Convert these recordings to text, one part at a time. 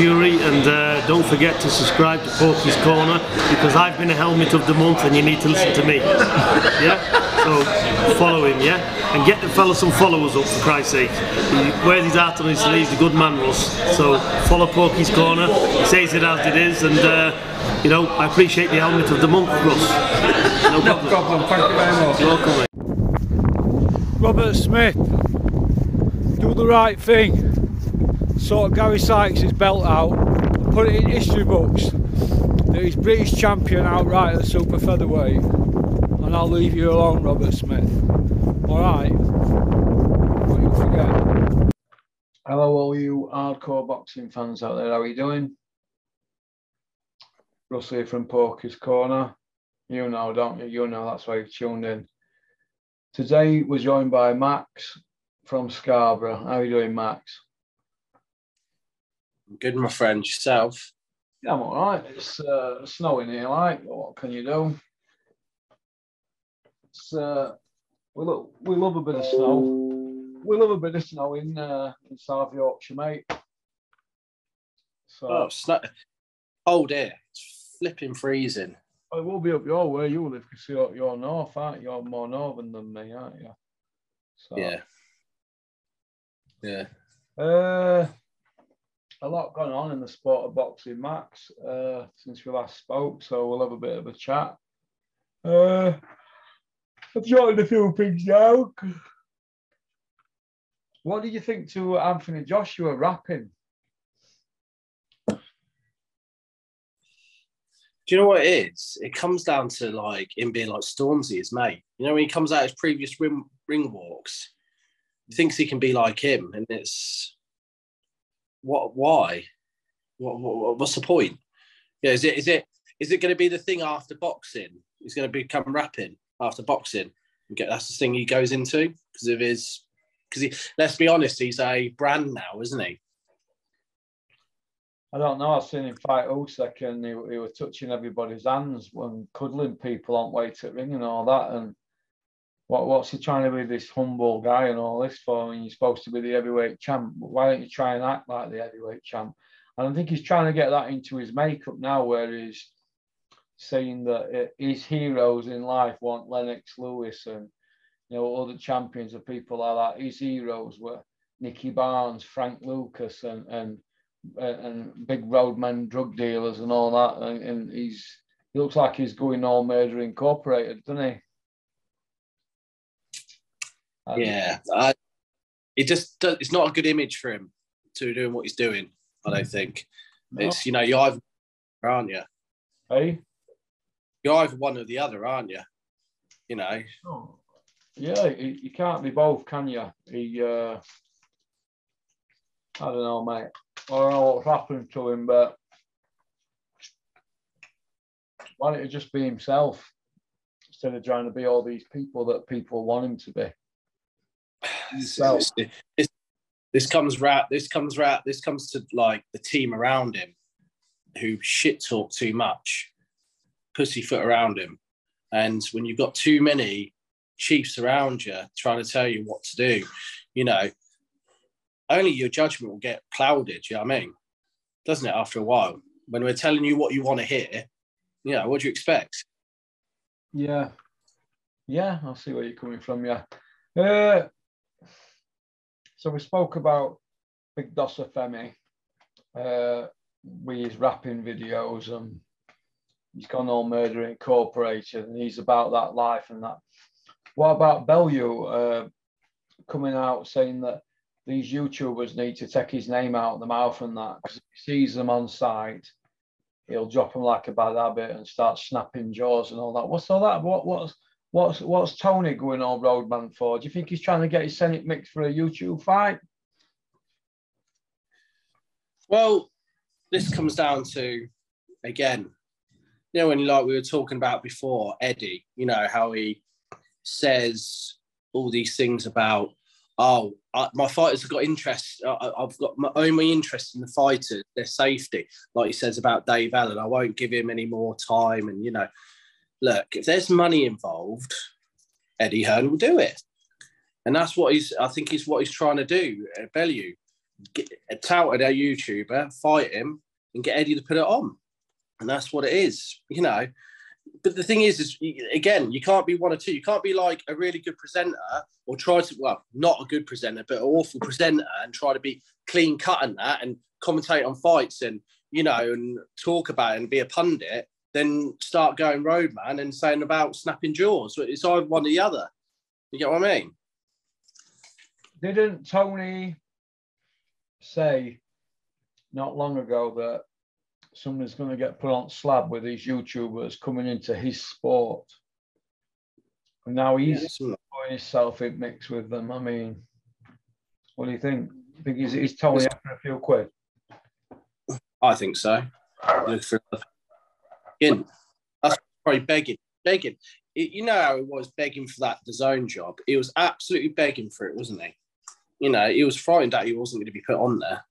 Fury, and uh, don't forget to subscribe to Porky's Corner because I've been a helmet of the month, and you need to listen to me. Yeah. So follow him, yeah, and get the fella some followers up for Christ's sake. He wears his heart on his sleeve, the good man Russ. So follow Porky's Corner. He says it as it is, and uh, you know I appreciate the helmet of the month, Russ. No No problem. problem, thank you very much. You're welcome. Robert Smith, do the right thing. Sort Gary Sykes' belt out put it in history books that he's British champion outright at super featherweight. And I'll leave you alone, Robert Smith. Alright? Don't you forget. Hello, all you hardcore boxing fans out there. How are you doing? Russ here from Porky's Corner. You know, don't you? You know that's why you've tuned in. Today we're joined by Max from Scarborough. How are you doing, Max? Good, my friend. Yourself? Yeah, I'm all right. It's uh, snowing here, like. What can you do? It's, uh, we, we love a bit of snow. We love a bit of snow in, uh, in South Yorkshire, mate. So Oh, snow. Cold here. It's flipping freezing. it will be up your way you live because you're, you're north, aren't you? You're more northern than me, aren't you? So, Yeah. Yeah. Uh, a lot going on in the sport of boxing, Max, uh, since we last spoke. So we'll have a bit of a chat. Uh, I've jotted a few things down. What did you think to Anthony Joshua rapping? Do you know what it is? It comes down to like him being like Stormzy, his mate. You know, when he comes out his previous ring, ring walks, he thinks he can be like him, and it's what? Why? What? what what's the point? Yeah, is it? Is it? Is it going to be the thing after boxing? He's going to become rapping after boxing. Get that's the thing he goes into because of his. Because he, let's be honest, he's a brand now, isn't he? I don't know. I've seen him fight Usyk and he, he was touching everybody's hands and cuddling people on way to ring and all that. And what what's he trying to be this humble guy and all this for? And you're supposed to be the heavyweight champ. Why don't you try and act like the heavyweight champ? And I think he's trying to get that into his makeup now, where he's saying that his heroes in life want Lennox Lewis and you know other champions of people like that. His heroes were Nicky Barnes, Frank Lucas, and and and big roadmen, drug dealers, and all that. And, and he's he looks like he's going all murder incorporated, doesn't he? And Yeah, I, it just it's not a good image for him to doing what he's doing. I don't think no, it's you know you're either aren't you? hey? You're either one or the other, aren't you? You know, Oh, Yeah, you, you can't be both, can you? He, uh, I don't know, mate. I don't know what's happened to him, but why don't he just be himself instead of trying to be all these people that people want him to be? This, this, this, this comes right. This comes right. This comes to like the team around him, who shit talk too much, pussyfoot around him, and when you've got too many chiefs around you trying to tell you what to do, you know, only your judgment will get clouded. You know what I mean? Doesn't it? After a while, when we're telling you what you want to hear, you know, what do you expect? Yeah. Yeah, I see where you're coming from. Yeah. Uh, so we spoke about Big Dossa Femi uh, with his rapping videos and he's gone all murder incorporated and he's about that life and that. What about Bellew uh, coming out saying that these YouTubers need to take his name out of the mouth and that because he sees them on site, he'll drop them like a bad habit and start snapping jaws and all that. What's all that? What what's what's what's Tony going on roadman for? Do you think he's trying to get his Senate mix for a YouTube fight? Well, this comes down to again, you know, when like we were talking about before, Eddie, you know, how he says all these things about, oh, I, my fighters have got interest. I, I've got my only interest in the fighters, their safety. Like he says about Dave Allen, I won't give him any more time. And you know, look, if there's money involved, Eddie Hearn will do it, and that's what he's. I think he's what he's trying to do at Bellew. get a touted our YouTuber, fight him, and get Eddie to put it on, and that's what it is, you know. But the thing is, is again, you can't be one or two. You can't be like a really good presenter or try to, well, not a good presenter, but an awful presenter and try to be clean cut in that and commentate on fights and you know and talk about it and be a pundit. Then start going roadman and saying about snapping jaws. It's either one or the other. You get what I mean? Didn't Tony say not long ago that someone's going to get put on slab with these YouTubers coming into his sport? And now he's Yeah. putting himself in mix with them. I mean, what do you think? I think he's, he's Tony after a few quid. I think so. Look for in. That's probably begging, begging. It, you know how it was begging for that zone job. He was absolutely begging for it, wasn't he? You know, he was frightened that he wasn't going to be put on there.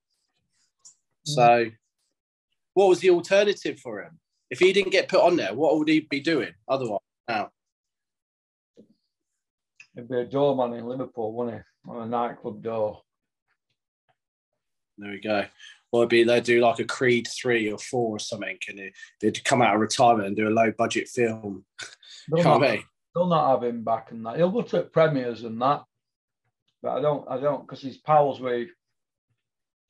Mm. So, what was the alternative for him? If he didn't get put on there, what would he be doing otherwise? Now, He'd be a doorman in Liverpool, wouldn't he? On a nightclub door. There we go. Or it'd be they'd do like a Creed three or four or something, and they- they'd come out of retirement and do a low budget film. They'll You not, I mean? they'll not have him back and that. He'll go to premieres and that. But I don't, I don't, because he's pals with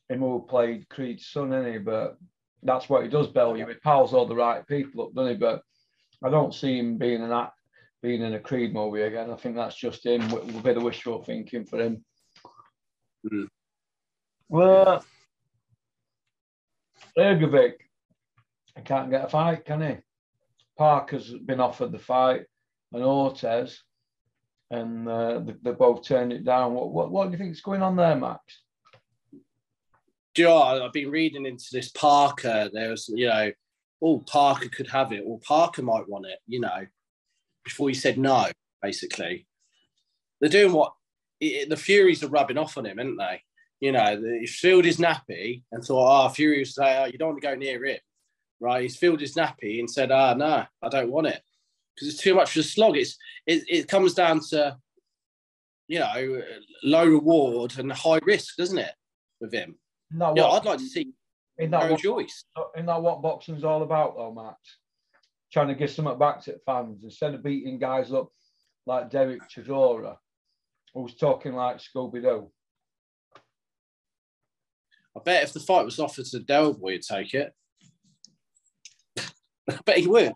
him who played Creed's son, is he? But that's what he does, Bellew. He pals all the right people up, doesn't he? But I don't see him being an act, being in a Creed movie again. I think that's just him with a bit of wishful thinking for him. Mm. Well, Hrgovic, can't get a fight, can he? Parker's been offered the fight, and Ortiz, and uh, they, both turned it down. What, what, what do you think's going on there, Max? do you know. I've been reading into this Parker. There's, you know, oh, Parker could have it, or Parker might want it, you know, before he said no, basically. They're doing what it, the Furies are rubbing off on him, aren't they? You know, he's filled his nappy and thought, oh, Fury was say, oh, you don't want to go near it, right? He's filled his nappy and said, ah, no, I don't want it because it's too much for the slog. It's, it, it comes down to, you know, low reward and high risk, doesn't it, with him? That Yeah, I'd like to see isn't that Joe what, Joyce. isn't that what boxing's all about, though, Matt? Trying to give something back to fans instead of beating guys up like Derek Chisora, who's talking like Scooby Doo. I bet if the fight was offered to Delboy, he'd take it. I bet he would.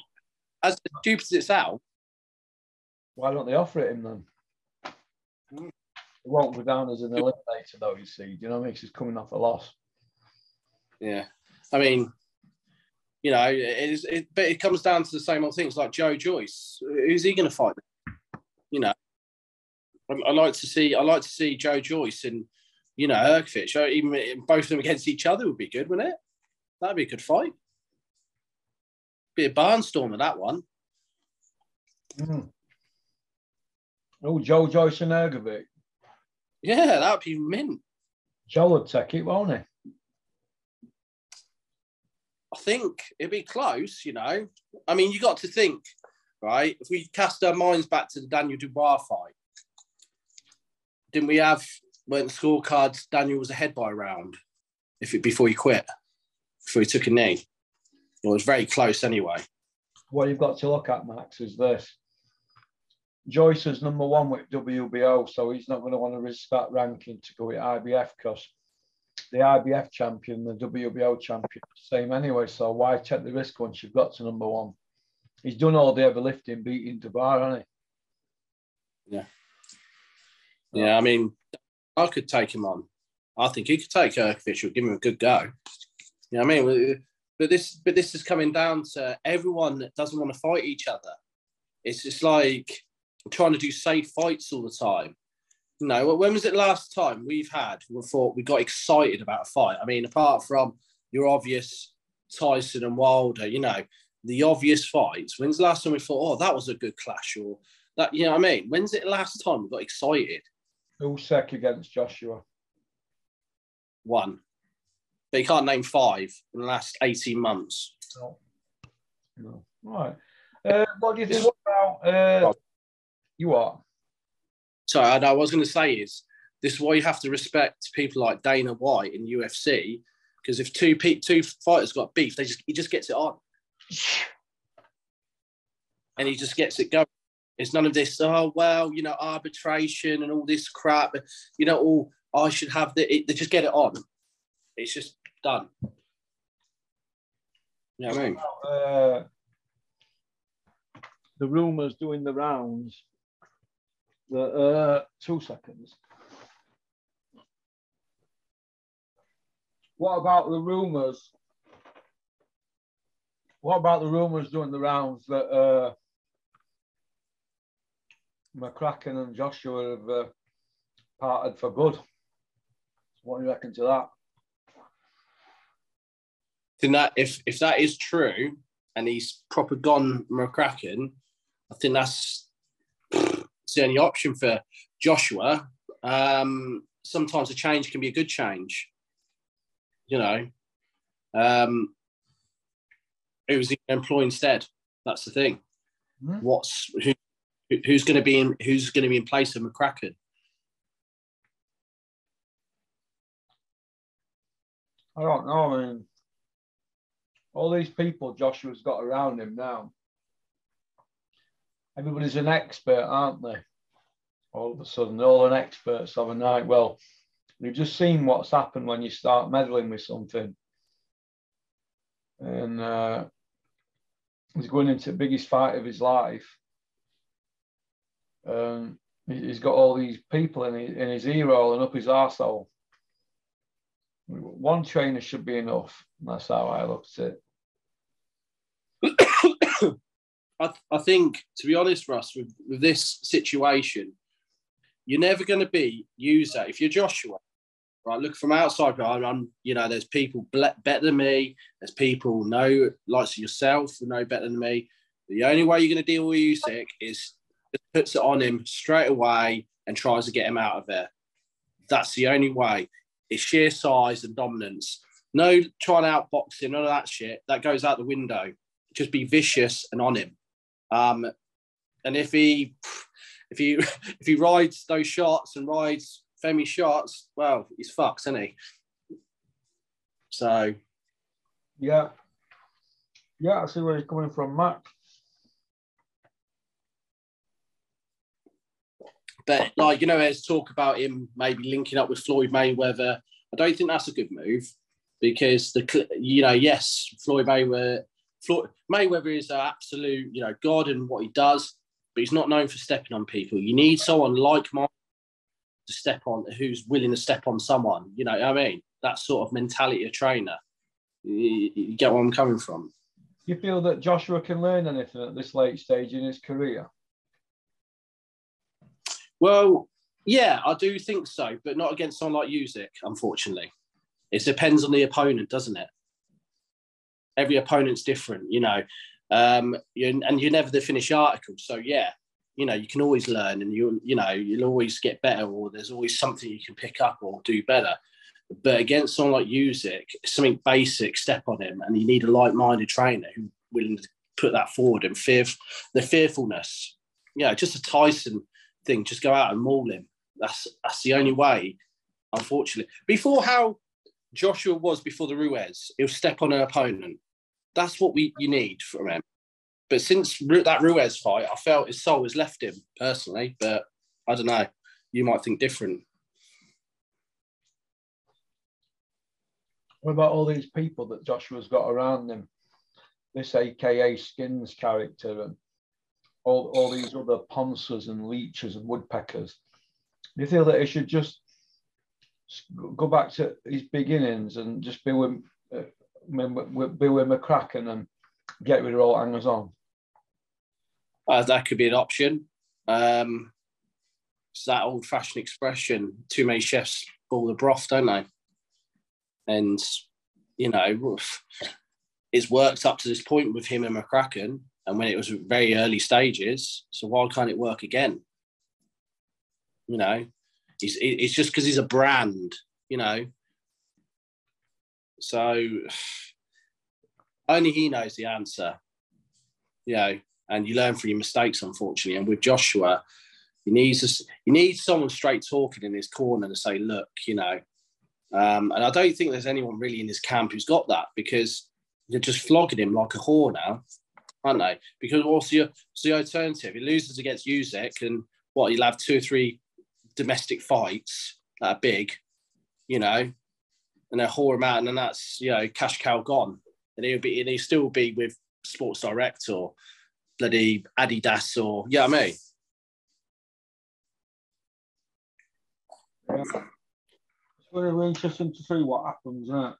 As stupid as it sounds, Why don't they offer it him then? It won't go down as an eliminator, though. You see, do you know what I mean? He's coming off a loss. yeah. I mean, you know, it is. It, but it comes down to the same old things like Joe Joyce. Who's he going to fight? You know, I, I like to see. I like to see Joe Joyce and you know Hrgovic. Even both of them against each other would be good, wouldn't it? That'd be a good fight. Be a barnstormer that one. Mm. Oh, Joe Joyce and Hrgovic. Yeah, that'd be mint. Joe would take it, won't he? I think it'd be close, you know. I mean, you got to think, right? If we cast our minds back to the Daniel Dubois fight, didn't we have when scorecards Daniel was ahead by a round if it before he quit, before he took a knee? It was very close anyway. What you've got to look at, Max, is this. Joyce is number one with WBO, so he's not going to want to risk that ranking to go with IBF because the IBF champion, the WBO champion, same anyway. So why take the risk once you've got to number one? He's done all the heavy lifting, beating Dubois, hasn't he? Yeah. Yeah, I mean, I could take him on. I think he could take or give him a good go. You know what I mean? But this, but this is coming down to everyone that doesn't want to fight each other. It's just like trying to do safe fights all the time. You know, when was it last time we've had we thought we got excited about a fight? I mean, apart from your obvious Tyson and Wilder, you know, the obvious fights. When's the last time we thought, oh, that was a good clash, or that, you know what I mean? When's it last time we got excited? Usyk against Joshua. One. But you can't name five in the last 18 months. No. No. Right. Uh, what do you think about uh, you what? So I, I was going to say is This is why you have to respect people like Dana White in UFC, because if two pe- two fighters got beef, they just he just gets it on, and he just gets it going. It's none of this. Oh well, you know, arbitration and all this crap. You know, all I should have the. It, they just get it on. It's just done. You know what I mean? Uh, the rumours doing the rounds. The uh, two seconds. What about the rumours? What about the rumours doing the rounds that uh, McCracken and Joshua have uh, parted for good? What do you reckon to that? think that if if that is true and he's proper gone McCracken, I think that's it's the only option for Joshua. Um, sometimes a change can be a good change. You know, um, who's he employ instead? That's the thing. Mhm. What's who, who's going to be in who's going to be in place of McCracken? I don't know. I mean, all these people Joshua's got around him now. Everybody's an expert, aren't they? All of a sudden, they're all an experts overnight. Well, you've just seen what's happened when you start meddling with something. And uh, he's going into the biggest fight of his life. Um, he- he's got all these people in his, in his ear roll and up his arsehole. One trainer should be enough. That's how I look at it. I, I think, to be honest, Russ, with, with this situation, you're never going to be user. If you're Joshua, right, look from outside, I'm, you know, there's people better than me. There's people know, like yourself, who know better than me. The only way you're going to deal with Usyk is puts it on him straight away and tries to get him out of there. That's the only way. It's sheer size and dominance. No trying out boxing, none of that shit. That goes out the window. Just be vicious and on him. Um, and if he if he if he rides those shots and rides Femi shots, well, he's fucked, isn't he? So Yeah. Yeah, I see where he's coming from, Matt. But like you know, there's talk about him maybe linking up with Floyd Mayweather. I don't think that's a good move because the you know yes, Floyd Mayweather Floyd, Mayweather is an absolute you know god in what he does, but he's not known for stepping on people. You need someone like Mike to step on, who's willing to step on someone. You know what I mean? That sort of mentality of trainer. You, you get where I'm coming from. You feel that Joshua can learn anything at this late stage in his career? Well, yeah, I do think so, but not against someone like Usyk, unfortunately. It depends on the opponent, doesn't it? Every opponent's different, you know, um, you, and you're never the finished article. So yeah, you know, you can always learn, and you you know, you'll always get better, or there's always something you can pick up or do better. But against someone like Usyk, something basic, step on him, and you need a like-minded trainer who's willing to put that forward and fear the fearfulness. Yeah, just a Tyson thing. Just go out and maul him. That's that's the only way. Unfortunately, before how Joshua was before the Ruiz, he'll step on an opponent. That's what we you need from him. But since that Ruiz fight, I felt his soul has left him personally. But I don't know. You might think different. What about all these people that Joshua's got around him? This AKA Skins character and all, all these other ponsers and leeches and woodpeckers. Do you feel that he should just go back to his beginnings and just be with, uh, be with McCracken and get rid of all hangers on? Uh, that could be an option. Um, it's that old-fashioned expression: too many chefs boil the broth, don't they? And you know, it's worked up to this point with him and McCracken, and when it was very early stages. So why can't it work again? You know, it's, it's just because he's a brand, you know. So only he knows the answer, you know, and you learn from your mistakes, unfortunately. And with Joshua, He needs a, he needs someone straight talking in his corner to say, look, you know. Um, and I don't think there's anyone really in his camp who's got that because they're just flogging him like a whore now, aren't they? Because what's the, what's the alternative? He loses against Usyk, and what he'll have two or three domestic fights that are big, you know, and they'll whore him out, and then that's you know cash cow gone, and he'll be and he'll still be with Sports Direct or bloody Adidas or yeah, you know I mean. Yeah. It's very interesting to see what happens, isn't it?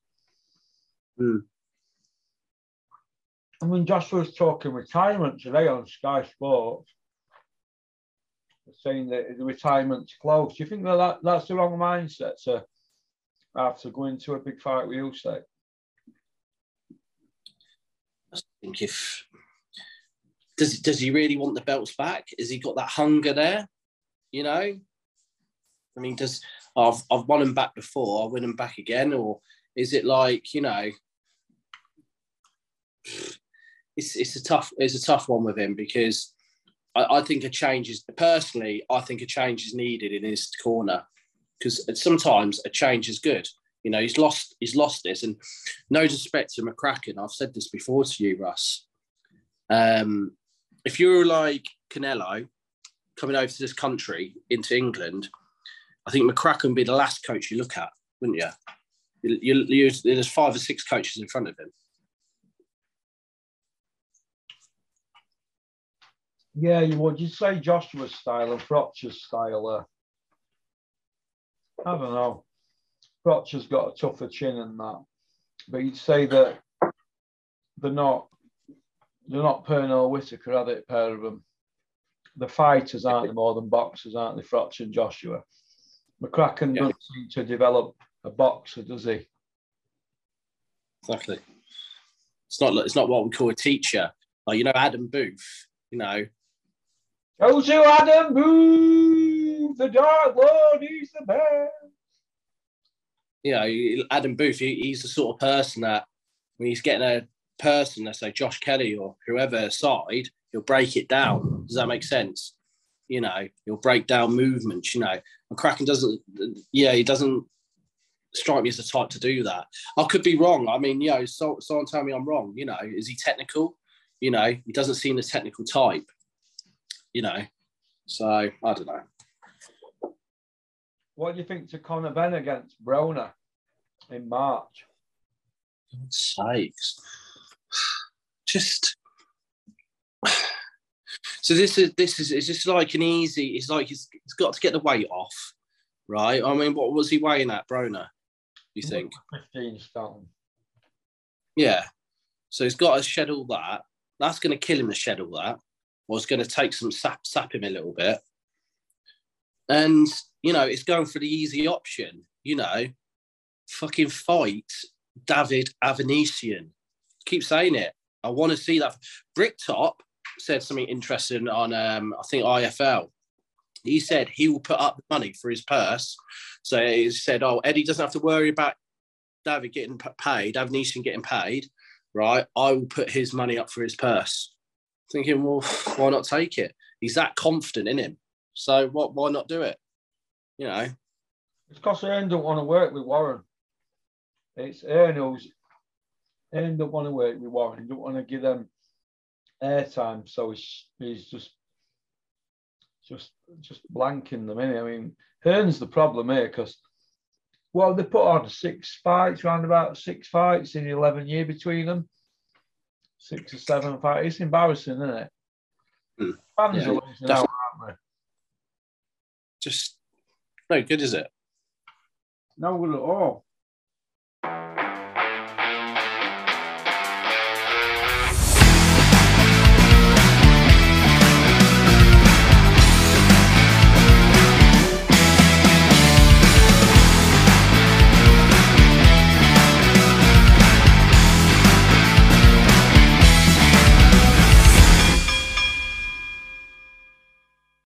Hmm. I mean, Joshua's talking retirement today on Sky Sports, saying that the retirement's close. Do you think that, that that's the wrong mindset to after going to a big fight with Usyk? I think if does does he really want the belts back? Has he got that hunger there? You know, I mean, does I've I've won him back before, I'll win him back again, or is it like you know? It's it's a tough it's a tough one with him because I, I think a change is personally I think a change is needed in his corner because sometimes a change is good. You know, he's lost he's lost this, and no disrespect to McCracken, I've said this before to you, Russ. Um, if you were like Canelo coming over to this country into England, I think McCracken would be the last coach you look at, wouldn't? You, you, you? There's five or six coaches in front of him. Yeah, you would. You'd say Joshua's style and Froch's style. Uh, I don't know. Froch's got a tougher chin and that, but you'd say that they're not. They're not Pernell Whitaker, are they? Pair of them. The fighters aren't they more than boxers, aren't they? Froch and Joshua. McCracken Yeah. doesn't seem to develop a boxer, does he? Exactly. It's not. It's not what we call a teacher. Like you know, Adam Booth. You know, To Adam Booth, the Dark Lord, he's the best. you know, Adam Booth. He, he's the sort of person that when he's getting a person, let's say Josh Kelly or whoever aside, he'll break it down. Does that make sense? You know, he'll break down movements. You know, McCracken doesn't. Yeah, he doesn't strike me as the type to do that. I could be wrong. I mean, you know, so, someone tell me I'm wrong. You know, is he technical? You know, he doesn't seem the technical type. You know, so I don't know. What do you think to Conor Benn against Broner in March? God's sakes. Just so this is this is it's just like an easy. It's like he's, he's got to get the weight off, right? I mean, what was he weighing at, Broner? You think? 15 stone. Yeah. So he's got to shed all that. That's going to kill him to shed all that. It's going to take some sap, sap him a little bit. And, you know, it's going for the easy option, you know, fucking fight David Avanesyan. Keep saying it. I want to see that. Bricktop said something interesting on, um, I think, IFL. He said he will put up money for his purse. So he said, oh, Eddie doesn't have to worry about David getting paid, Avanesyan getting paid, right? I will put his money up for his purse. Thinking, well, why not take it? He's that confident in him. So what? Why not do it? You know, It's because Hearn don't want to work with Warren. It's Hearn who's Hearn don't want to work with Warren. He don't want to give them airtime, so he's he's just just just blanking them in. I mean, Hearn's the problem here because well, they put on six fights, round about six fights in eleven year between them, six or seven fights. It's embarrassing, isn't it? Hmm. Fans Yeah, are losing out, aren't they? just no good, is it? No good at all.